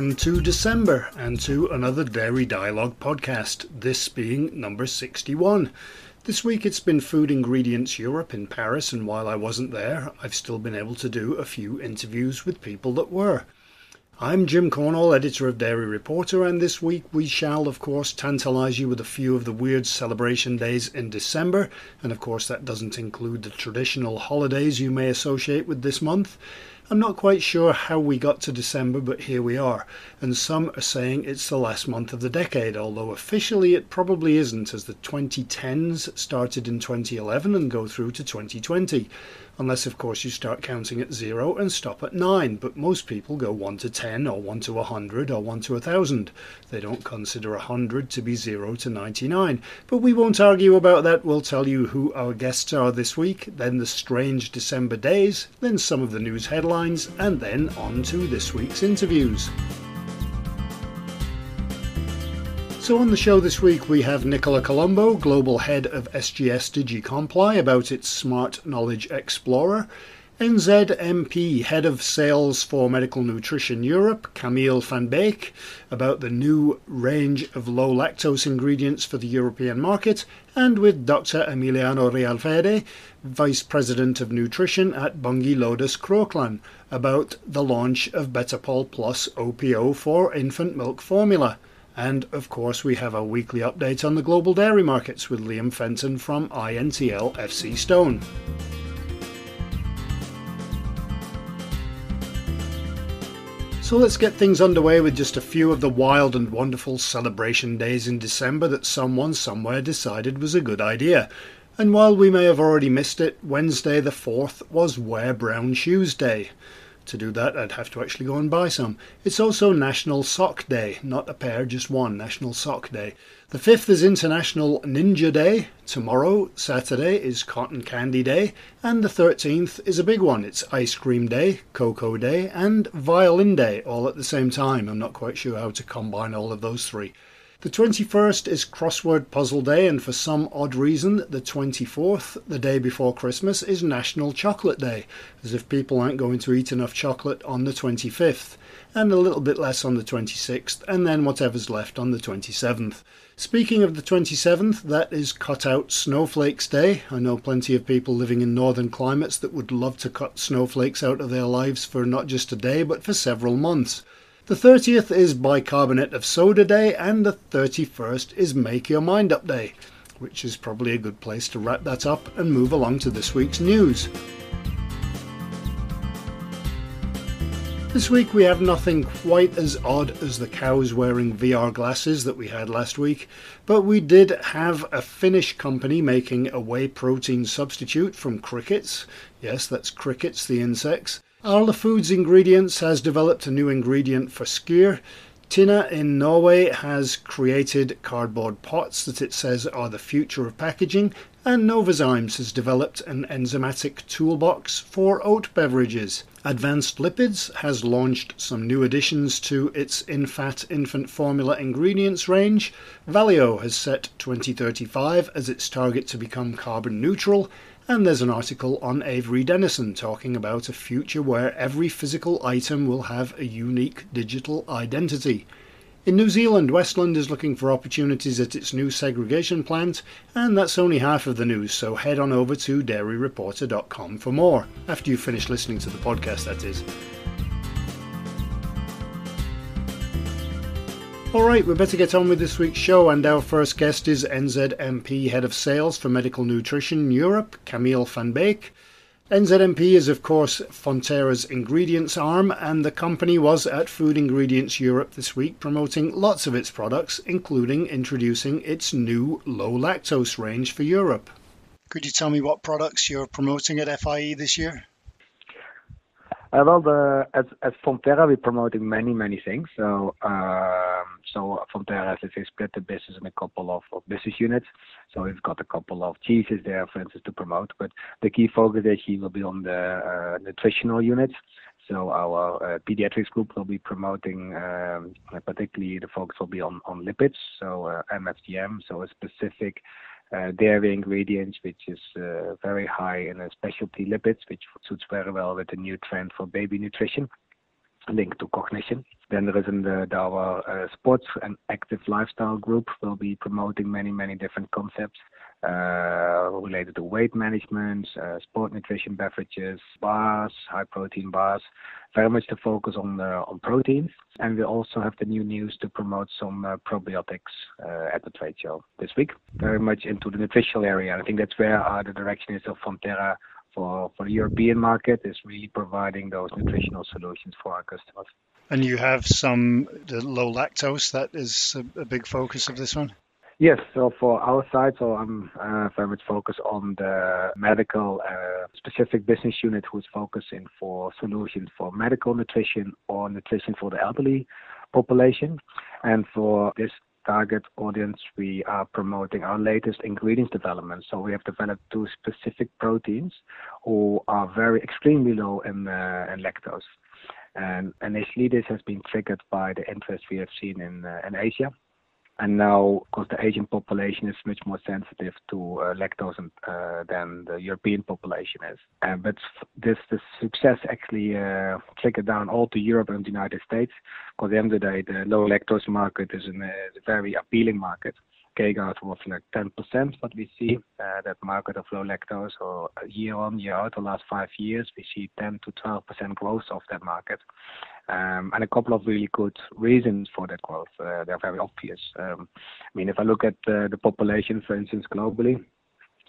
Welcome to December and to another Dairy Dialogue podcast, this being number 61. This week it's been Food Ingredients Europe in Paris, and while I wasn't there, I've still been able to do a few interviews with people that were. I'm Jim Cornall, editor of Dairy Reporter, and this week we shall, of course, tantalise you with a few of the weird celebration days in December, and of course, that doesn't include the traditional holidays you may associate with this month. I'm not quite sure how we got to December, but here we are. And some are saying it's the last month of the decade, although officially it probably isn't, as the 2010s started in 2011 and go through to 2020 unless of course you start counting at 0 and stop at 9, but most people go 1 to 10 or 1 to 100 or 1 to 1000. They don't consider 100 to be 0 to 99. But we won't argue about that, we'll tell you who our guests are this week, then the strange December days, then some of the news headlines, and then on to this week's interviews. So on the show this week we have Nicola Colombo, Global Head of SGS DigiComply, about its Smart Knowledge Explorer. NZMP, Head of Sales for Medical Nutrition Europe, Camille van Beek, about the new range of low lactose ingredients for the European market, and with Dr. Emiliano Realfede, Vice President of Nutrition at Bunge Loders Croklaan, about the launch of Betapol Plus OPO for infant milk formula. And of course, we have our weekly update on the global dairy markets with Liam Fenton from INTL FC Stone. So let's get things underway with just a few of the wild and wonderful celebration days in December that someone somewhere decided was a good idea. And while we may have already missed it, Wednesday the 4th was Wear Brown Shoes Day. To do that, I'd have to actually go and buy some. It's also National Sock Day, not a pair, just one, National Sock Day. The 5th is International Ninja Day. Tomorrow, Saturday, is Cotton Candy Day. And the 13th is a big one. It's Ice Cream Day, Cocoa Day, and Violin Day, all at the same time. I'm not quite sure how to combine all of those three. The 21st is Crossword Puzzle Day, and for some odd reason, the 24th, the day before Christmas, is National Chocolate Day, as if people aren't going to eat enough chocolate on the 25th, and a little bit less on the 26th, and then whatever's left on the 27th. Speaking of the 27th, that is Cut Out Snowflakes Day. I know plenty of people living in northern climates that would love to cut snowflakes out of their lives for not just a day, but for several months. The 30th is Bicarbonate of Soda Day, and the 31st is Make Your Mind Up Day, which is probably a good place to wrap that up and move along to this week's news. This week we have nothing quite as odd as the cows wearing VR glasses that we had last week, but we did have a Finnish company making a whey protein substitute from crickets. Yes, that's crickets, the insects. Arla Foods Ingredients has developed a new ingredient for skyr. TINE in Norway has created cardboard pots that it says are the future of packaging, and Novozymes has developed an enzymatic toolbox for oat beverages. Advanced Lipids has launched some new additions to its InFat infant formula ingredients range. Valio has set 2035 as its target to become carbon neutral, and there's an article on Avery Dennison talking about a future where every physical item will have a unique digital identity. In New Zealand, Westland is looking for opportunities at its new segregation plant, and that's only half of the news, so head on over to dairyreporter.com for more. After you finish listening to the podcast, that is. Alright, we better get on with this week's show, and our first guest is NZMP Head of Sales for Medical Nutrition Europe, Camille van Beek. NZMP is, of course, Fonterra's ingredients arm, and the company was at Food Ingredients Europe this week promoting lots of its products, including introducing its new low lactose range for Europe. Could you tell me what products you're promoting at FIE this year? Uh, well, the, at, at Fonterra, we're promoting many, many things. So, um, so Fonterra has say, split the business in a couple of, business units. So we've got a couple of cheeses there, for instance, to promote. But the key focus year will be on the uh, nutritional units. So our uh, pediatrics group will be promoting, um, particularly the focus will be on, on lipids, so uh, MFGM, so a specific uh, dairy ingredients, which is uh, very high in a specialty lipids, which suits very well with the new trend for baby nutrition. Linked to cognition. Then there is in the, our uh, sports and active lifestyle group will be promoting many, many different concepts uh, related to weight management, uh, sport nutrition beverages, bars, high protein bars, very much to focus on the, on proteins. And we also have the new news to promote some uh, probiotics uh, at the trade show this week, very much into the nutritional area. I think that's where uh, the direction is of Fonterra for, for the European market is really providing those nutritional solutions for our customers. And you have some the low lactose that is a, a big focus of this one. Yes, so for our side, so I'm uh, very much focused on the medical uh, specific business unit who's focusing for solutions for medical nutrition or nutrition for the elderly population. And for this target audience, we are promoting our latest ingredients development. So we have developed two specific proteins who are very extremely low in, uh, in lactose. And initially, this has been triggered by the interest we have seen in, uh, in Asia and now, because the Asian population is much more sensitive to uh, lactose uh, than the European population is. Uh, but this, this success actually uh, trickled down all to Europe and the United States. Because at the end of the day, the low lactose market is a very appealing market. CAGR of like 10%, what we see, uh, that market of low lactose, or year on, year out, the last five years, we see 10 to 12% growth of that market. Um, and a couple of really good reasons for that growth. Uh, they're very obvious. Um, I mean, if I look at uh, the population, for instance, globally,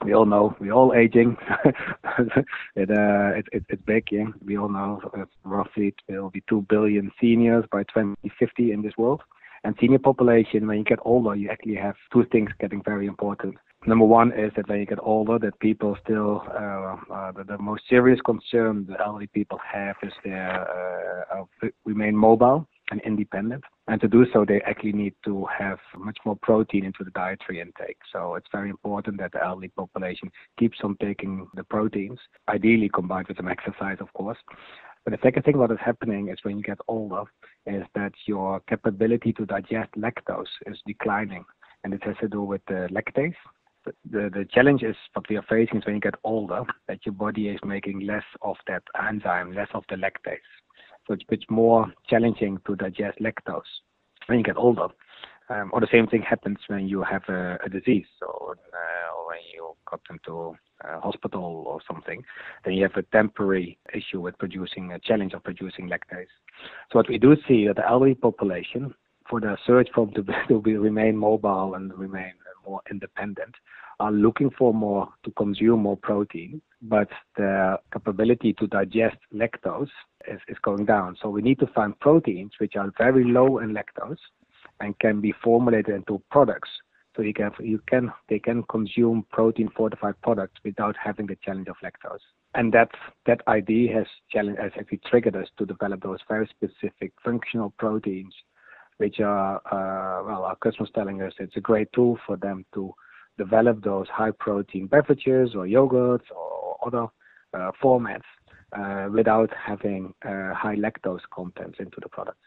we all know we're all aging. it, it, it, it's big, yeah. We all know roughly it will be 2 billion seniors by 2050 in this world. And senior population, when you get older, you actually have two things getting very important. Number one is that when you get older, that people still, uh, uh, the, the, most serious concern the elderly people have is their uh, remain mobile and independent. And to do so, they actually need to have much more protein into the dietary intake. So it's very important that the elderly population keeps on taking the proteins, ideally combined with some exercise, of course. But the second thing what is happening is when you get older is that your capability to digest lactose is declining. And it has to do with the lactase. The, the challenge is what we are facing is when you get older that your body is making less of that enzyme, less of the lactase. So it's, it's more challenging to digest lactose when you get older. Um, or the same thing happens when you have a, a disease. Uh, when you got into uh, hospital or something, then you have a temporary issue with producing a challenge of producing lactase. So what we do see that the elderly population, for the search for them to, to be, remain mobile and remain more independent, are looking for more to consume more protein, but the capability to digest lactose is, is going down. So we need to find proteins which are very low in lactose and can be formulated into products so you can you can they can consume protein fortified products without having the challenge of lactose. And that that idea has challenge has actually triggered us to develop those very specific functional proteins, which are uh, well our customers telling us it's a great tool for them to develop those high protein beverages or yogurts or other uh, formats uh, without having uh, high lactose contents into the product.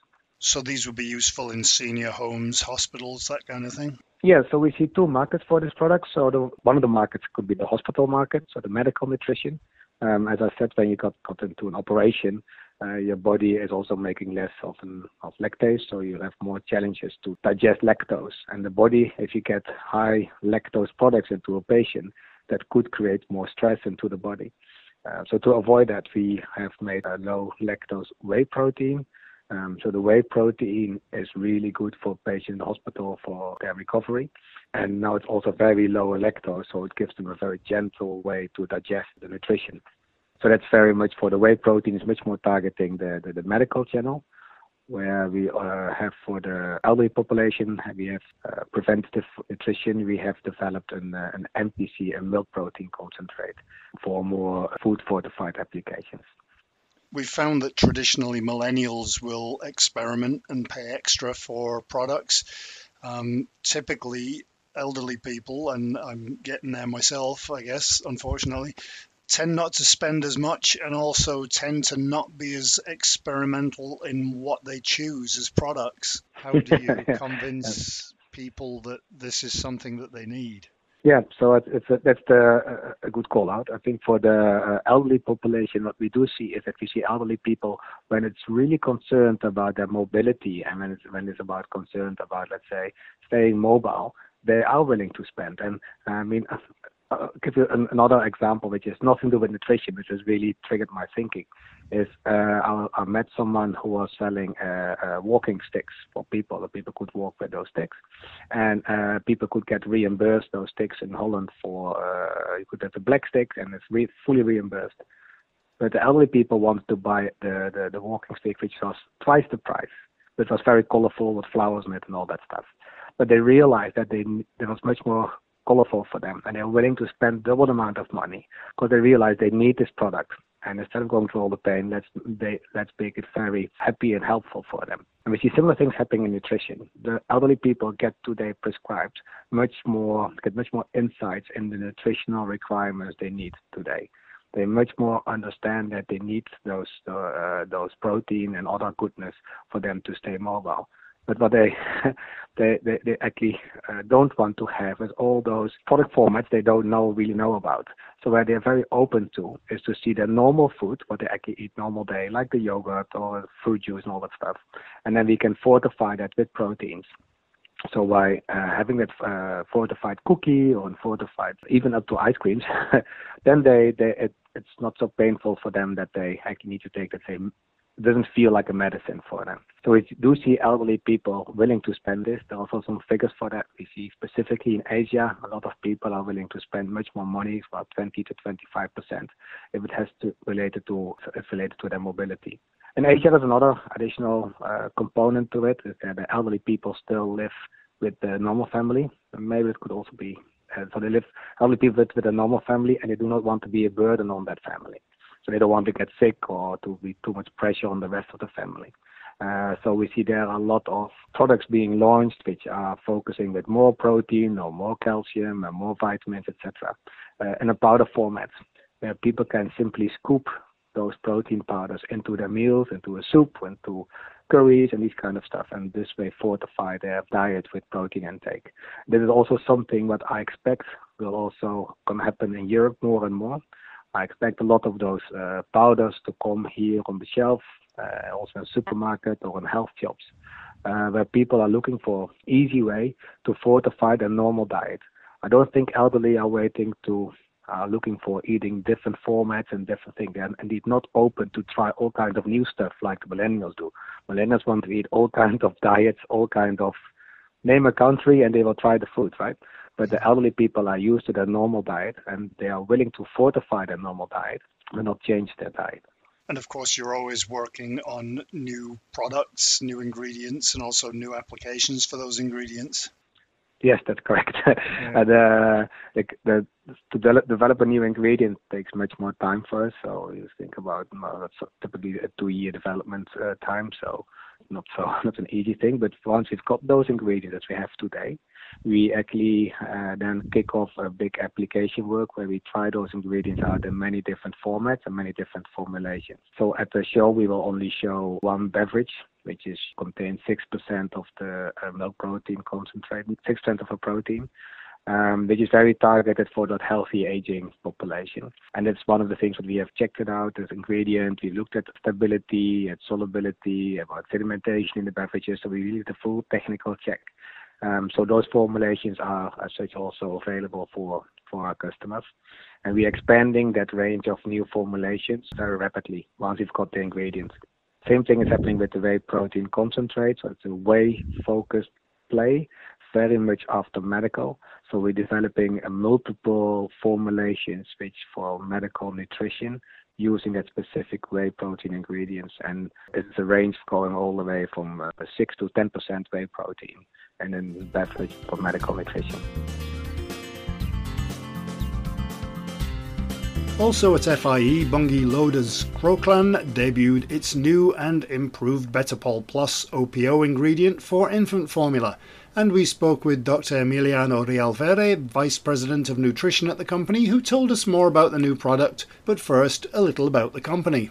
So these would be useful in senior homes, hospitals, that kind of thing? Yeah, so we see two markets for this product. So the, one of the markets could be the hospital market, so the medical nutrition. Um, as I said, when you got, got into an operation, uh, your body is also making less of, an, of lactase, so you have more challenges to digest lactose. And the body, if you get high lactose products into a patient, that could create more stress into the body. Uh, so to avoid that, we have made a low lactose whey protein, um, so the whey protein is really good for patients in the hospital for their recovery. And now it's also very low in lactose, so it gives them a very gentle way to digest the nutrition. So that's very much for the whey protein is much more targeting the, the, the medical channel, where we uh, have for the elderly population, we have uh, preventative nutrition. We have developed an, uh, an MPC, a milk protein concentrate, for more food fortified applications we've found that traditionally millennials will experiment and pay extra for products. Um, typically, elderly people, and I'm getting there myself, I guess, unfortunately, tend not to spend as much and also tend to not be as experimental in what they choose as products. How do you convince people that this is something that they need? Yeah, so it's, it's a, that's the, a good call out. I think for the uh, elderly population, what we do see is that we see elderly people when it's really concerned about their mobility and when it's when it's about concerned about, let's say, staying mobile, they are willing to spend. And I mean, I'll give you an, another example, which is nothing to do with nutrition, which has really triggered my thinking. Is uh, I, I, met someone who was selling uh, uh, walking sticks for people, that people could walk with those sticks, and uh, people could get reimbursed those sticks in Holland for uh, you could have a black stick and it's re- fully reimbursed. But the elderly people wanted to buy the, the, the walking stick, which was twice the price, which was very colorful with flowers in it and all that stuff. But they realized that they, there was much more colorful for them and they're willing to spend double the amount of money because they realize they need this product. And instead of going through all the pain let's they, let's make it very happy and helpful for them. And we see similar things happening in nutrition. The elderly people get today prescribed much more get much more insights in the nutritional requirements they need today. They much more understand that they need those uh, those protein and other goodness for them to stay mobile but what they they they, they actually uh, don't want to have is all those product formats they don't know really know about. So where they're very open to is to see their normal food, what they actually eat normal day, like the yogurt or fruit juice and all that stuff, and then we can fortify that with proteins. So by uh, having that uh, fortified cookie or fortified even up to ice creams, then they, they it, it's not so painful for them that they actually need to take the same doesn't feel like a medicine for them. So we do see elderly people willing to spend this. There are also some figures for that. We see specifically in Asia, a lot of people are willing to spend much more money, about 20 to 25 percent, if it has to related to if related to their mobility. In Asia, there's another additional uh, component to it: is that the elderly people still live with the normal family. And maybe it could also be uh, so they live elderly people live with a normal family, and they do not want to be a burden on that family so they don't want to get sick or to be too much pressure on the rest of the family. Uh, so we see there are a lot of products being launched which are focusing with more protein or more calcium and more vitamins, etc., uh, in a powder format where people can simply scoop those protein powders into their meals, into a soup, into curries and these kind of stuff, and this way fortify their diet with protein intake. This is also something that I expect will also come happen in Europe more and more. I expect a lot of those uh, powders to come here on the shelf, uh, also in supermarket or in health shops, uh, where people are looking for easy way to fortify their normal diet. I don't think elderly are waiting to are looking for eating different formats and different things and indeed not open to try all kinds of new stuff like the millennials do. Millennials want to eat all kinds of diets, all kinds of name a country and they will try the food, right? But the elderly people are used to their normal diet and they are willing to fortify their normal diet and not change their diet. And of course, you're always working on new products, new ingredients, and also new applications for those ingredients. Yes, that's correct. Yeah. and, uh, the, the, to develop, develop a new ingredient takes much more time for us. So you think about well, that's typically a two-year development uh, time. So not so not an easy thing. But once we've got those ingredients that we have today, we actually uh, then kick off a big application work where we try those ingredients out in many different formats and many different formulations. So at the show, we will only show one beverage, which is contains 6% of the uh, milk protein concentrate, 6% of a protein. Um, which is very targeted for that healthy aging population. And that's one of the things that we have checked it out as ingredient. We looked at stability, at solubility, about sedimentation in the beverages. So we really did a full technical check. Um, so those formulations are as such also available for, for our customers. And we're expanding that range of new formulations very rapidly once we've got the ingredients. Same thing is happening with the whey protein concentrate. So it's a whey focused play, very much after medical. So we're developing multiple formulations which for medical nutrition using that specific whey protein ingredients. And it's a range going all the way from uh, 6 to 10% whey protein and then beverage for medical nutrition. Also at FIE, Bunge Loders Croklaan debuted its new and improved Betapol Plus OPO ingredient for infant formula. And we spoke with Dr. Emiliano Realvere, Vice President of Nutrition at the company, who told us more about the new product, but first a little about the company.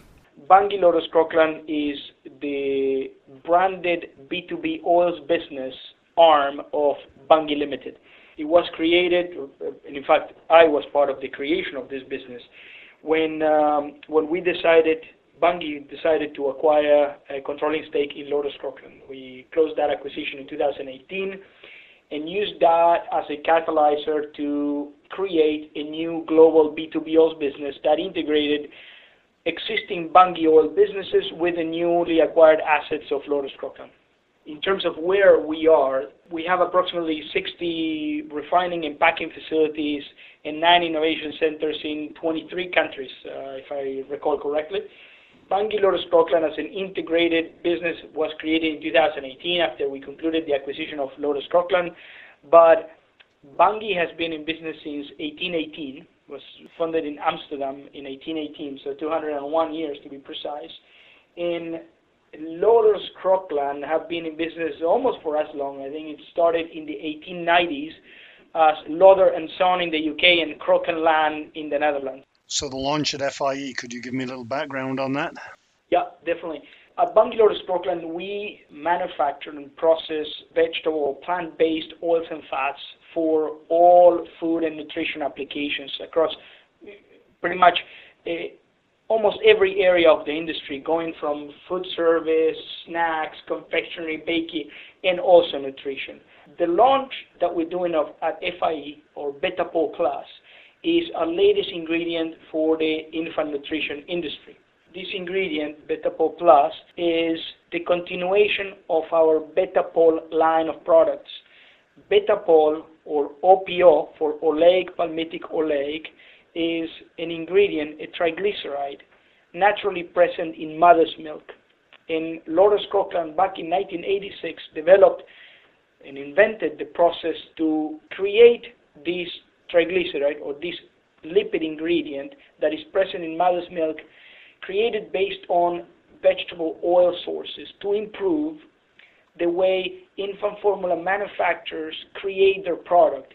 Bunge Loders Croklaan is the branded B2B oils business arm of Bunge Limited. It was created, and in fact, I was part of the creation of this business when um, when we decided Bunge decided to acquire a controlling stake in Loders Croklaan. We closed that acquisition in 2018 and used that as a catalyzer to create a new global B2B oils business that integrated existing Bunge oil businesses with the newly acquired assets of Loders Croklaan. In terms of where we are, we have approximately 60 refining and packing facilities and nine innovation centers in 23 countries, uh, if I recall correctly. Bunge Loders Croklaan as an integrated business was created in 2018 after we concluded the acquisition of Lotus Croklaan, but Bunge has been in business since 1818, was funded in Amsterdam in 1818, so 201 years to be precise. Loders Croklaan have been in business almost for as long. I think it started in the 1890s as Lauder and Son in the UK and Croklaan in the Netherlands. So the launch at FIE, could you give me a little background on that? Yeah, definitely. At Bunge Loders we manufacture and process vegetable, plant-based oils and fats for all food and nutrition applications across pretty much uh, almost every area of the industry, going from food service, snacks, confectionery, baking, and also nutrition. The launch that we're doing of, at FIE, or Betapol Plus, is our latest ingredient for the infant nutrition industry. This ingredient, Betapol Plus, is the continuation of our Betapol line of products. Betapol, or OPO for oleic palmitic oleic, is an ingredient, a triglyceride, naturally present in mother's milk. And Loders Croklaan back in 1986 developed and invented the process to create this triglyceride or this lipid ingredient that is present in mother's milk created based on vegetable oil sources to improve the way infant formula manufacturers create their product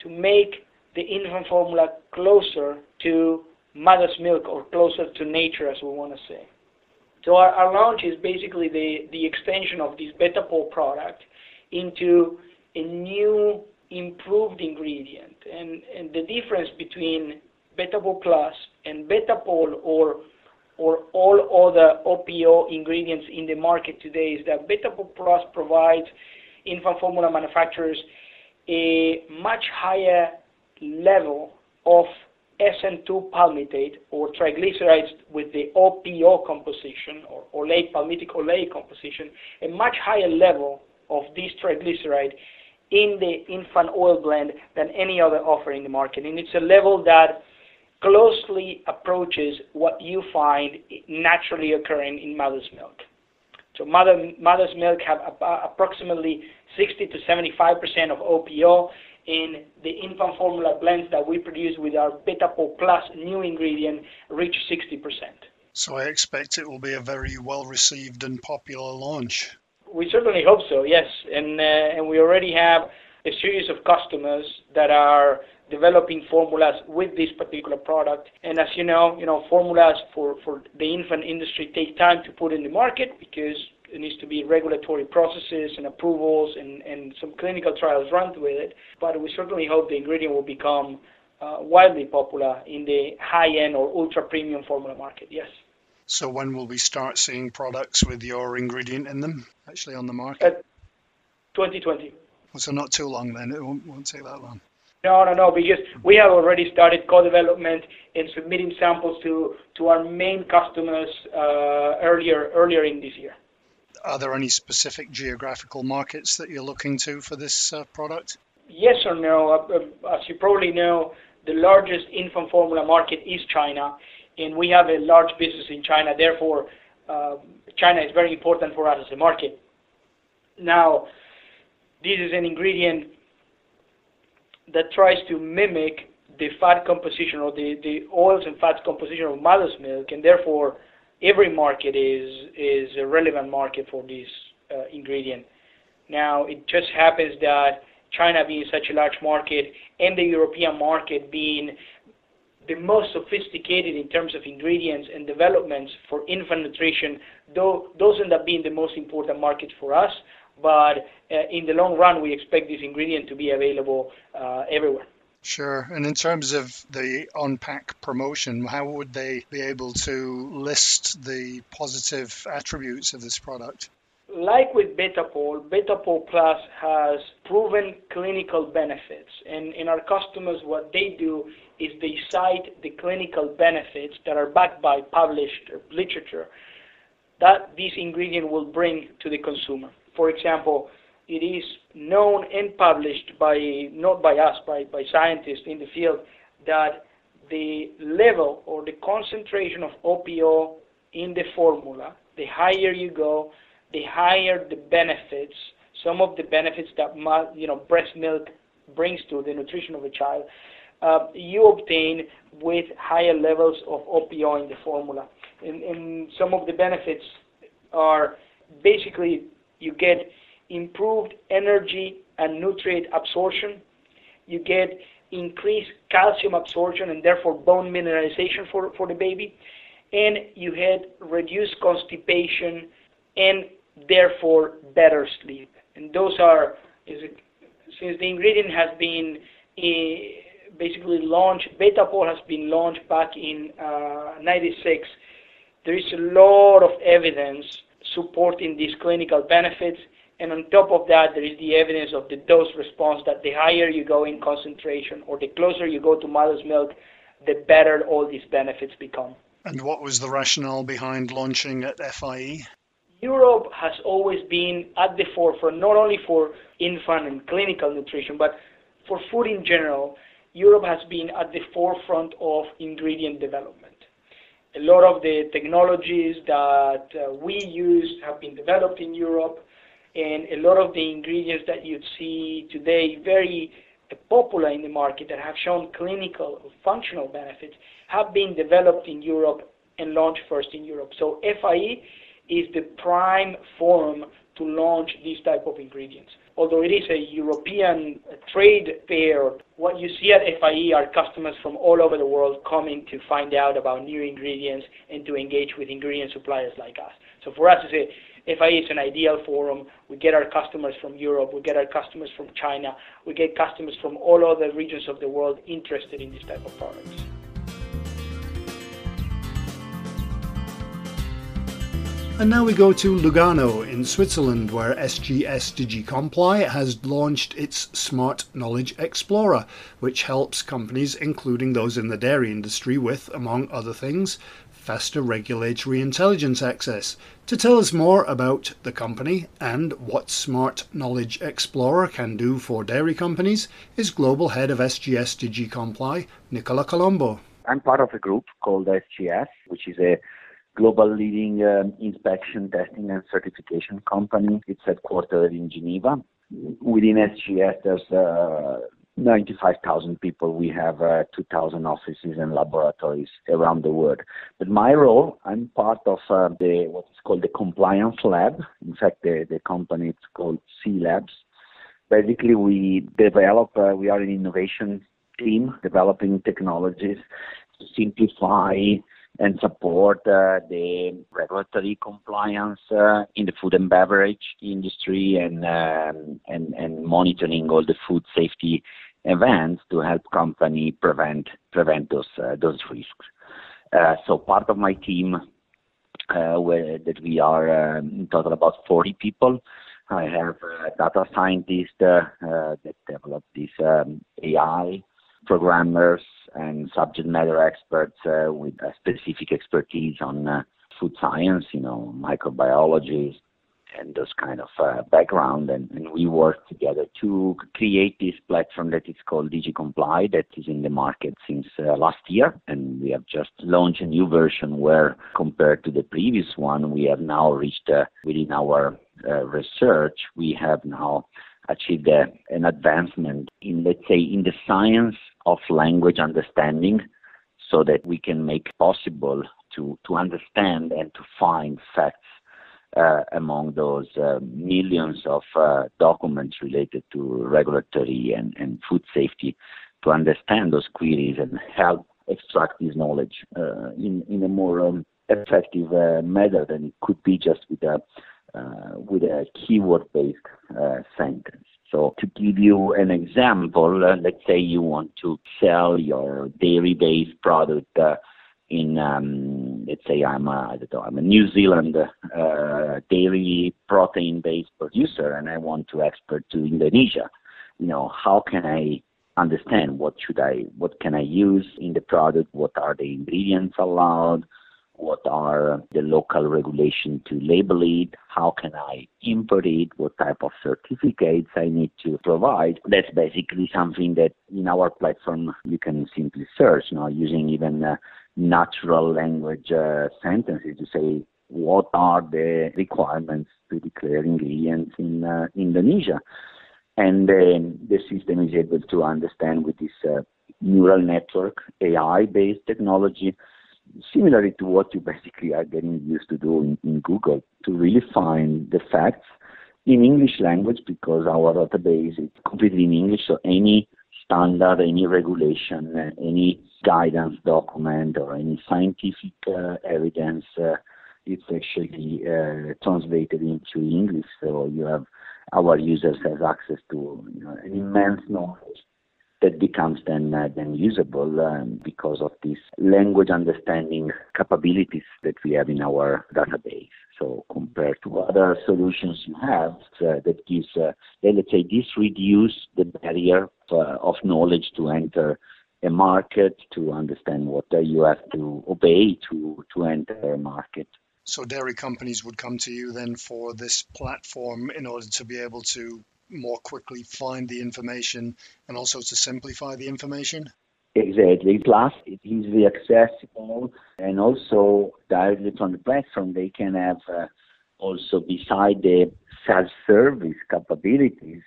to make the infant formula closer to mother's milk or closer to nature, as we want to say. So our, our launch is basically the, the extension of this Betapol product into a new improved ingredient. And, and the difference between Betapol Plus and Betapol or or all other OPO ingredients in the market today is that Betapol Plus provides infant formula manufacturers a much higher level of SN2 palmitate or triglycerides with the OPO composition or oleic palmitic oleic composition, a much higher level of this triglyceride in the infant oil blend than any other offer in the market. And it's a level that closely approaches what you find naturally occurring in mother's milk. So mother, mother's milk have approximately 60 to 75% of OPO, in the infant formula blends that we produce with our Betapol Plus new ingredient reach 60%. So I expect it will be a very well received and popular launch. We certainly hope so, yes. And, uh, and we already have a series of customers that are developing formulas with this particular product. And as you know, you know, formulas for, for the infant industry take time to put in the market because it needs to be regulatory processes and approvals and, and some clinical trials run with it. But we certainly hope the ingredient will become uh, widely popular in the high-end or ultra-premium formula market, yes. So when will we start seeing products with your ingredient in them actually on the market? Uh, 2020. So not too long then. It won't, won't take that long. No, no, no, because we have already started co-development and submitting samples to, to our main customers uh, earlier earlier in this year. Are there any specific geographical markets that you're looking to for this uh, product? Yes or no. Uh, uh as you probably know, the largest infant formula market is China, and we have a large business in China. Therefore, uh, China is very important for us as a market. Now, this is an ingredient that tries to mimic the fat composition or the, the oils and fats composition of mother's milk, and therefore every market is is a relevant market for this uh, ingredient. Now, it just happens that China being such a large market and the European market being the most sophisticated in terms of ingredients and developments for infant nutrition, though those end up being the most important markets for us. but uh, in the long run, we expect this ingredient to be available uh, everywhere. Sure. And in terms of the on-pack promotion, how would they be able to list the positive attributes of this product? Like with Betapol, Betapol Plus has proven clinical benefits. And in our customers, what they do is they cite the clinical benefits that are backed by published literature that this ingredient will bring to the consumer. For example, it is known and published by not by us, by, by scientists in the field, that the level or the concentration of OPO in the formula, the higher you go, the higher the benefits, some of the benefits that you know breast milk brings to the nutrition of a child, uh, you obtain with higher levels of OPO in the formula. And, and some of the benefits are basically you get improved energy and nutrient absorption. You get increased calcium absorption and therefore bone mineralization for, for the baby. And you had reduced constipation and therefore better sleep. And those are, since the ingredient has been uh, basically launched, Betapol has been launched back in uh, 96, there is a lot of evidence supporting these clinical benefits and on top of that, there is the evidence of the dose response that the higher you go in concentration or the closer you go to mother's milk, the better all these benefits become. And what was the rationale behind launching at FIE? Europe has always been at the forefront, not only for infant and clinical nutrition, but for food in general. Europe has been at the forefront of ingredient development. A lot of the technologies that uh, we use have been developed in Europe and a lot of the ingredients that you see today very uh, popular in the market that have shown clinical or functional benefits have been developed in Europe and launched first in Europe. So FIE is the prime forum to launch these type of ingredients. Although it is a European uh, trade fair, what you see at FIE are customers from all over the world coming to find out about new ingredients and to engage with ingredient suppliers like us. So for us, it's a FIE is an ideal forum. We get our customers from Europe, we get our customers from China, we get customers from all other regions of the world interested in this type of products. And now we go to Lugano in Switzerland, where SGS DigiComply has launched its Smart Knowledge Explorer, which helps companies, including those in the dairy industry, with, among other things, faster regulatory intelligence access. To tell us more about the company and what Smart Knowledge Explorer can do for dairy companies is Global Head of SGS DigiComply, Nicola Colombo. I'm part of a group called SGS, which is a global leading um, inspection, testing, and certification company. It's headquartered in Geneva. Within SGS, there's uh, 95,000 people. We have uh, 2,000 offices and laboratories around the world. But my role, I'm part of uh, the what is called the compliance lab. In fact, the, the company is called C Labs. Basically, we develop. Uh, we are an innovation team developing technologies to simplify and support uh, the regulatory compliance uh, in the food and beverage industry and, um, and and monitoring all the food safety events to help company prevent prevent those uh, those risks. Uh, so part of my team, uh, where, that we are um, in total about 40 people. I have a data scientists that develop this um, AI programmers and subject matter experts uh, with a specific expertise on uh, food science, you know, microbiology, and those kind of uh, background and, and, we work together to create this platform that is called DigiComply that is in the market since uh, last year. And we have just launched a new version where compared to the previous one we have now reached uh, within our uh, research we have now achieved uh, an advancement in let's say in the science of language understanding so that we can make possible to, to understand and to find facts among those uh, millions of uh, documents related to regulatory and, and food safety to understand those queries and help extract this knowledge uh, in, in a more um, effective uh, manner than it could be just with a uh, with a keyword-based uh, sentence. So to give you an example, uh, let's say you want to sell your dairy-based product uh, in, um, let's say I'm a, I don't know, I'm a New Zealand uh, dairy protein-based producer and I want to export to Indonesia. You know, how can I understand what should I, what can I use in the product? What are the ingredients allowed? what are the local regulations to label it, how can I import it, what type of certificates I need to provide. That's basically something that in our platform you can simply search, you know, using even uh, natural language uh, sentences to say what are the requirements to declare ingredients in uh, Indonesia. And then the system is able to understand with this uh, neural network, AI-based technology, similarly to what you basically are getting used to do in, in Google, to really find the facts in English language because our database is completely in English. So any standard, any regulation, any guidance document, or any scientific uh, evidence, uh, it's actually uh, translated into English. So you have our users have access to you know, an immense knowledge that becomes then uh, then usable um, because of these language understanding capabilities that we have in our database. So compared to other solutions you have, uh, that gives, uh, let's say, this reduce the barrier uh, of knowledge to enter a market, to understand what you have to obey to to enter a market. So dairy companies would come to you then for this platform in order to be able to more quickly find the information and also to simplify the information? Exactly. Plus, it is easily accessible and also directly from the platform, they can have uh, also beside the self-service capabilities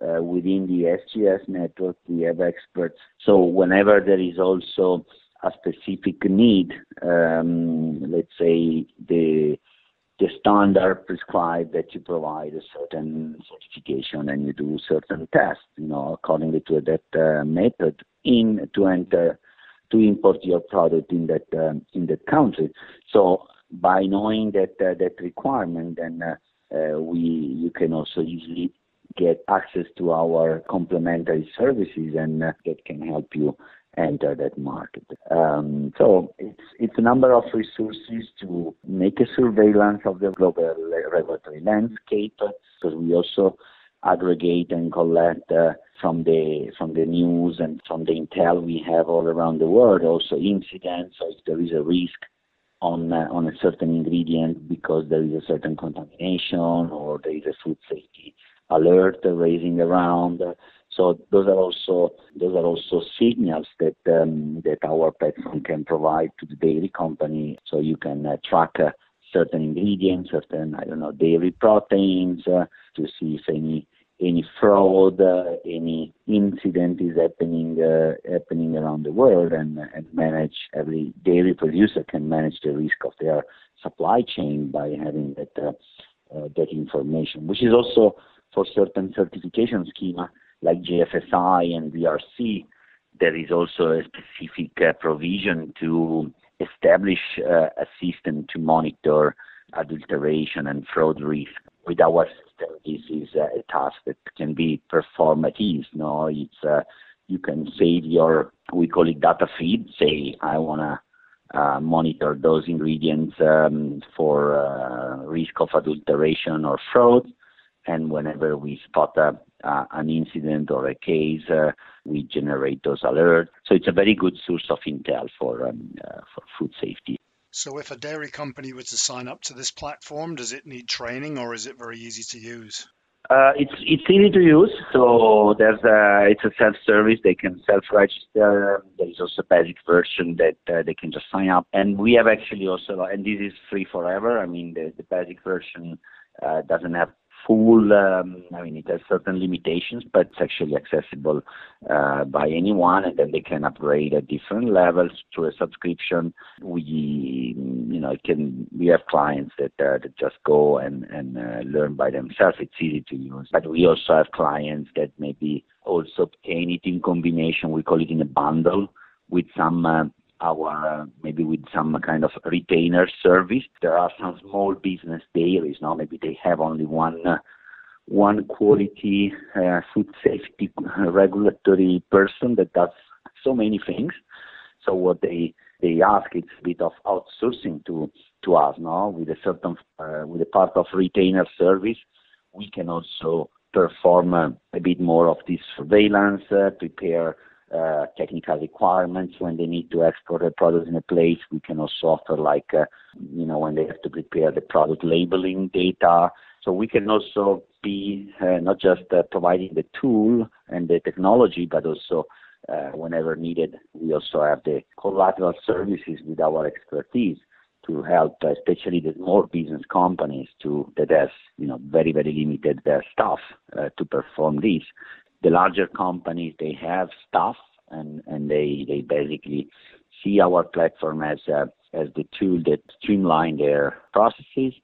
uh, within the SGS network, we have experts. So whenever there is also a specific need, um, let's say the the standard prescribe that you provide a certain certification and you do certain tests, you know, accordingly to that uh, method in to enter to import your product in that um, in that country. So by knowing that uh, that requirement, then uh, uh we you can also easily get access to our complementary services, and uh, that can help you enter that market. Um, so it's it's a number of resources to make a surveillance of the global regulatory landscape because we also aggregate and collect uh, from the from the news and from the intel we have all around the world also incidents so if there is a risk on uh, on a certain ingredient because there is a certain contamination or there is a food safety alert raising around so those are also those are also signals that um, that our platform can provide to the dairy company. So you can uh, track uh, certain ingredients, certain I don't know dairy proteins uh, to see if any any fraud, uh, any incident is happening uh, happening around the world, and and manage every dairy producer can manage the risk of their supply chain by having that uh, that information, which is also for certain certification schema like GFSI and BRC, there is also a specific uh, provision to establish uh, a system to monitor adulteration and fraud risk. With our system, this is uh, a task that can be performed at ease. No, it's uh, you can save your we call it data feed. Say I wanna uh, monitor those ingredients um, for uh, risk of adulteration or fraud and whenever we spot a, uh, an incident or a case, uh, we generate those alerts. So it's a very good source of intel for um, uh, for food safety. So if a dairy company were to sign up to this platform, does it need training or is it very easy to use? Uh, it's it's easy to use. So there's a, it's a self-service. They can self-register. There is also a basic version that uh, they can just sign up. And we have actually also, and this is free forever. I mean, the, the basic version uh, doesn't have full, um, I mean, it has certain limitations, but it's actually accessible uh, by anyone, and then they can upgrade at different levels to a subscription. We, you know, can we have clients that, uh, that just go and, and uh, learn by themselves. It's easy to use, but we also have clients that maybe also obtain it in combination. We call it in a bundle with some uh, our uh, maybe with some kind of retainer service. There are some small business dairies now. Maybe they have only one uh, one quality uh, food safety regulatory person that does so many things. So what they they ask it's a bit of outsourcing to to us now with a certain uh, with a part of retainer service. We can also perform uh, a bit more of this surveillance, uh, prepare uh, technical requirements when they need to export a product in a place. We can also offer like, uh, you know, when they have to prepare the product labeling data. So we can also be uh, not just uh, providing the tool and the technology, but also uh, whenever needed, we also have the collateral services with our expertise to help, especially the small business companies to that has you know very very limited uh, staff uh, to perform this. The larger companies they have staff and and they they basically see our platform as as the tool that streamline their processes.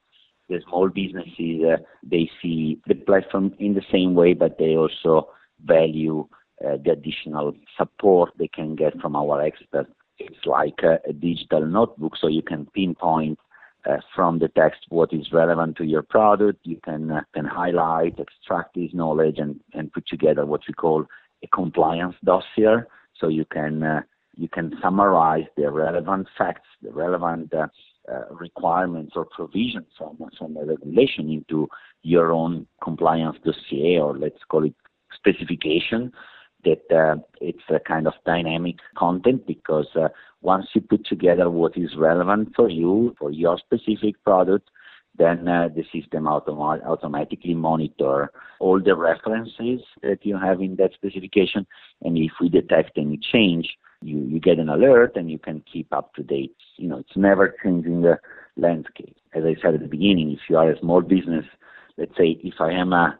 The small businesses uh, they see the platform in the same way, but they also value uh, the additional support they can get from our experts it's like a, a digital notebook, so you can pinpoint uh, from the text what is relevant to your product. You can uh, can highlight, extract this knowledge, and and put together what we call a compliance dossier. So you can uh, you can summarize the relevant facts, the relevant uh, uh, requirements or provisions from from the regulation into your own compliance dossier, or let's call it specification that uh, it's a kind of dynamic content because uh, once you put together what is relevant for you, for your specific product, then uh, the system autom- automatically monitor all the references that you have in that specification. And if we detect any change, you, you get an alert and you can keep up to date. You know, it's never changing the landscape. As I said at the beginning, if you are a small business, let's say if I am a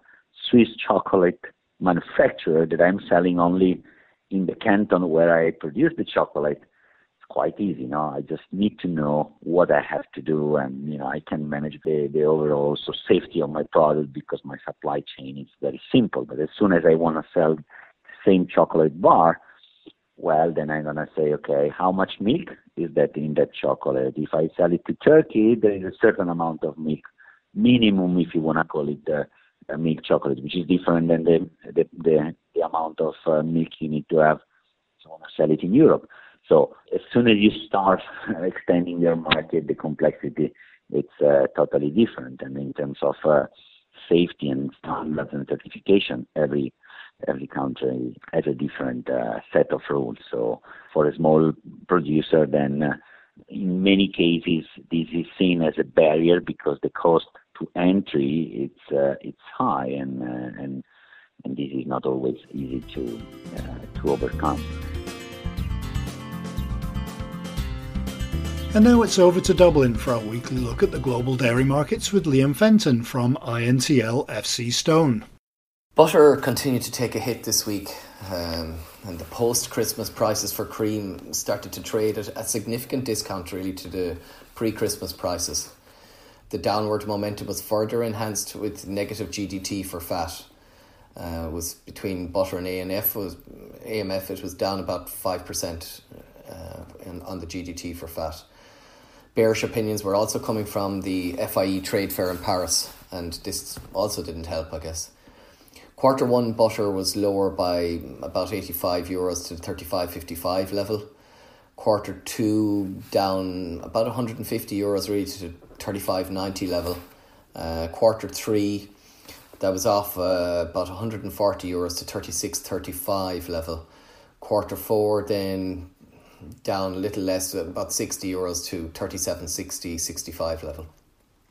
Swiss chocolate manufacturer that I'm selling only in the canton where I produce the chocolate, it's quite easy. You know, I just need to know what I have to do, and you know, I can manage the, the overall so safety of my product because my supply chain is very simple. But as soon as I want to sell the same chocolate bar, well, then I'm gonna say, okay, how much milk is that in that chocolate? If I sell it to Turkey, there is a certain amount of milk, minimum, if you wanna call it. Uh, milk chocolate, which is different than the the, the, the amount of uh, milk you need to have to sell it in Europe. So as soon as you start extending your market, the complexity it's uh, totally different. And in terms of uh, safety and standards and certification, every every country has a different uh, set of rules. So for a small producer, then uh, in many cases this is seen as a barrier because the cost to entry, it's uh, it's high, and uh, and and this is not always easy to uh, to overcome. And now it's over to Dublin for our weekly look at the global dairy markets with Liam Fenton from INTL FC Stone. Butter continued to take a hit this week, um, and the post Christmas prices for cream started to trade at a significant discount, really, to the pre Christmas prices. The downward momentum was further enhanced with negative GDT for fat. Uh, was between butter and AMF was AMF it was down about five percent uh, on the GDT for fat. Bearish opinions were also coming from the FIE trade fair in Paris, and this also didn't help, I guess. Quarter one butter was lower by about 85 euros to the 35.55 level. Quarter two down about 150 euros really to 35.90 level. Uh, quarter three, that was off uh, about 140 euros to 36.35 level. Quarter four, then down a little less, about 60 euros to 37.60, 65 level.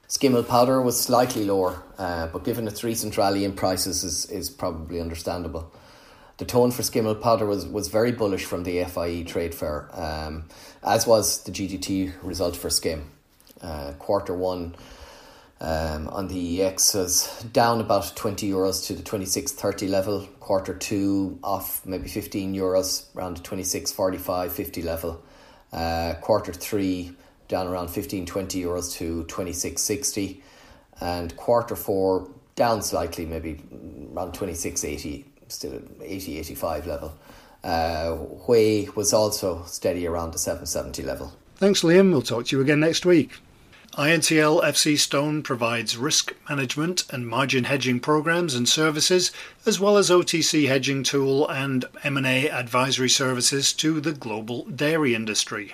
skim milk powder was slightly lower, uh, but given its recent rally in prices, is, is probably understandable. The tone for skim milk powder was, was very bullish from the FIE trade fair, um, as was the GDT result for Skim uh, quarter one um, on the EEX was down about 20 euros to the 26.30 level. Quarter two off maybe 15 euros around the 26.45 50 level. Uh, quarter three down around 15 20 euros to 26.60. And quarter four down slightly, maybe around 26.80, still at 80 85 level. Uh, whey was also steady around the 770 level. Thanks, Liam. We'll talk to you again next week. INTL FC Stone provides risk management and margin hedging programs and services, as well as OTC hedging tool and M&A advisory services to the global dairy industry.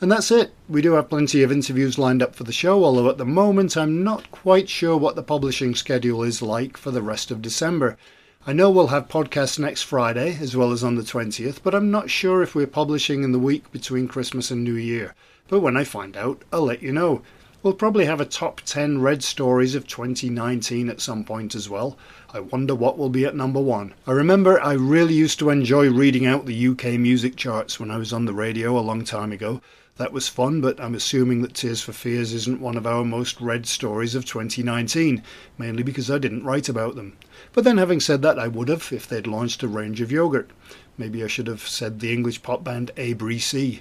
And that's it. We do have plenty of interviews lined up for the show, although at the moment I'm not quite sure what the publishing schedule is like for the rest of December. I know we'll have podcasts next Friday as well as on the 20th, but I'm not sure if we're publishing in the week between Christmas and New Year. But when I find out, I'll let you know. We'll probably have a top 10 red stories of 2019 at some point as well. I wonder what will be at number one. I remember I really used to enjoy reading out the UK music charts when I was on the radio a long time ago. That was fun, but I'm assuming that Tears for Fears isn't one of our most read stories of 2019, mainly because I didn't write about them. But then, having said that, I would have if they'd launched a range of yogurt. Maybe I should have said the English pop band ABC.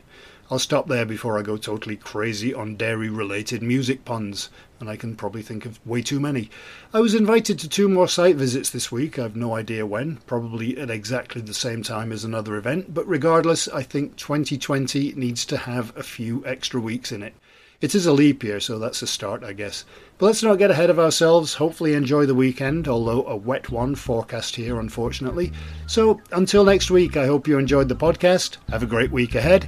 I'll stop there before I go totally crazy on dairy related music puns, and I can probably think of way too many. I was invited to two more site visits this week, I've no idea when, probably at exactly the same time as another event, but regardless, I think 2020 needs to have a few extra weeks in it. It is a leap year, so that's a start, I guess. But let's not get ahead of ourselves. Hopefully, enjoy the weekend, although a wet one forecast here, unfortunately. So, until next week, I hope you enjoyed the podcast. Have a great week ahead,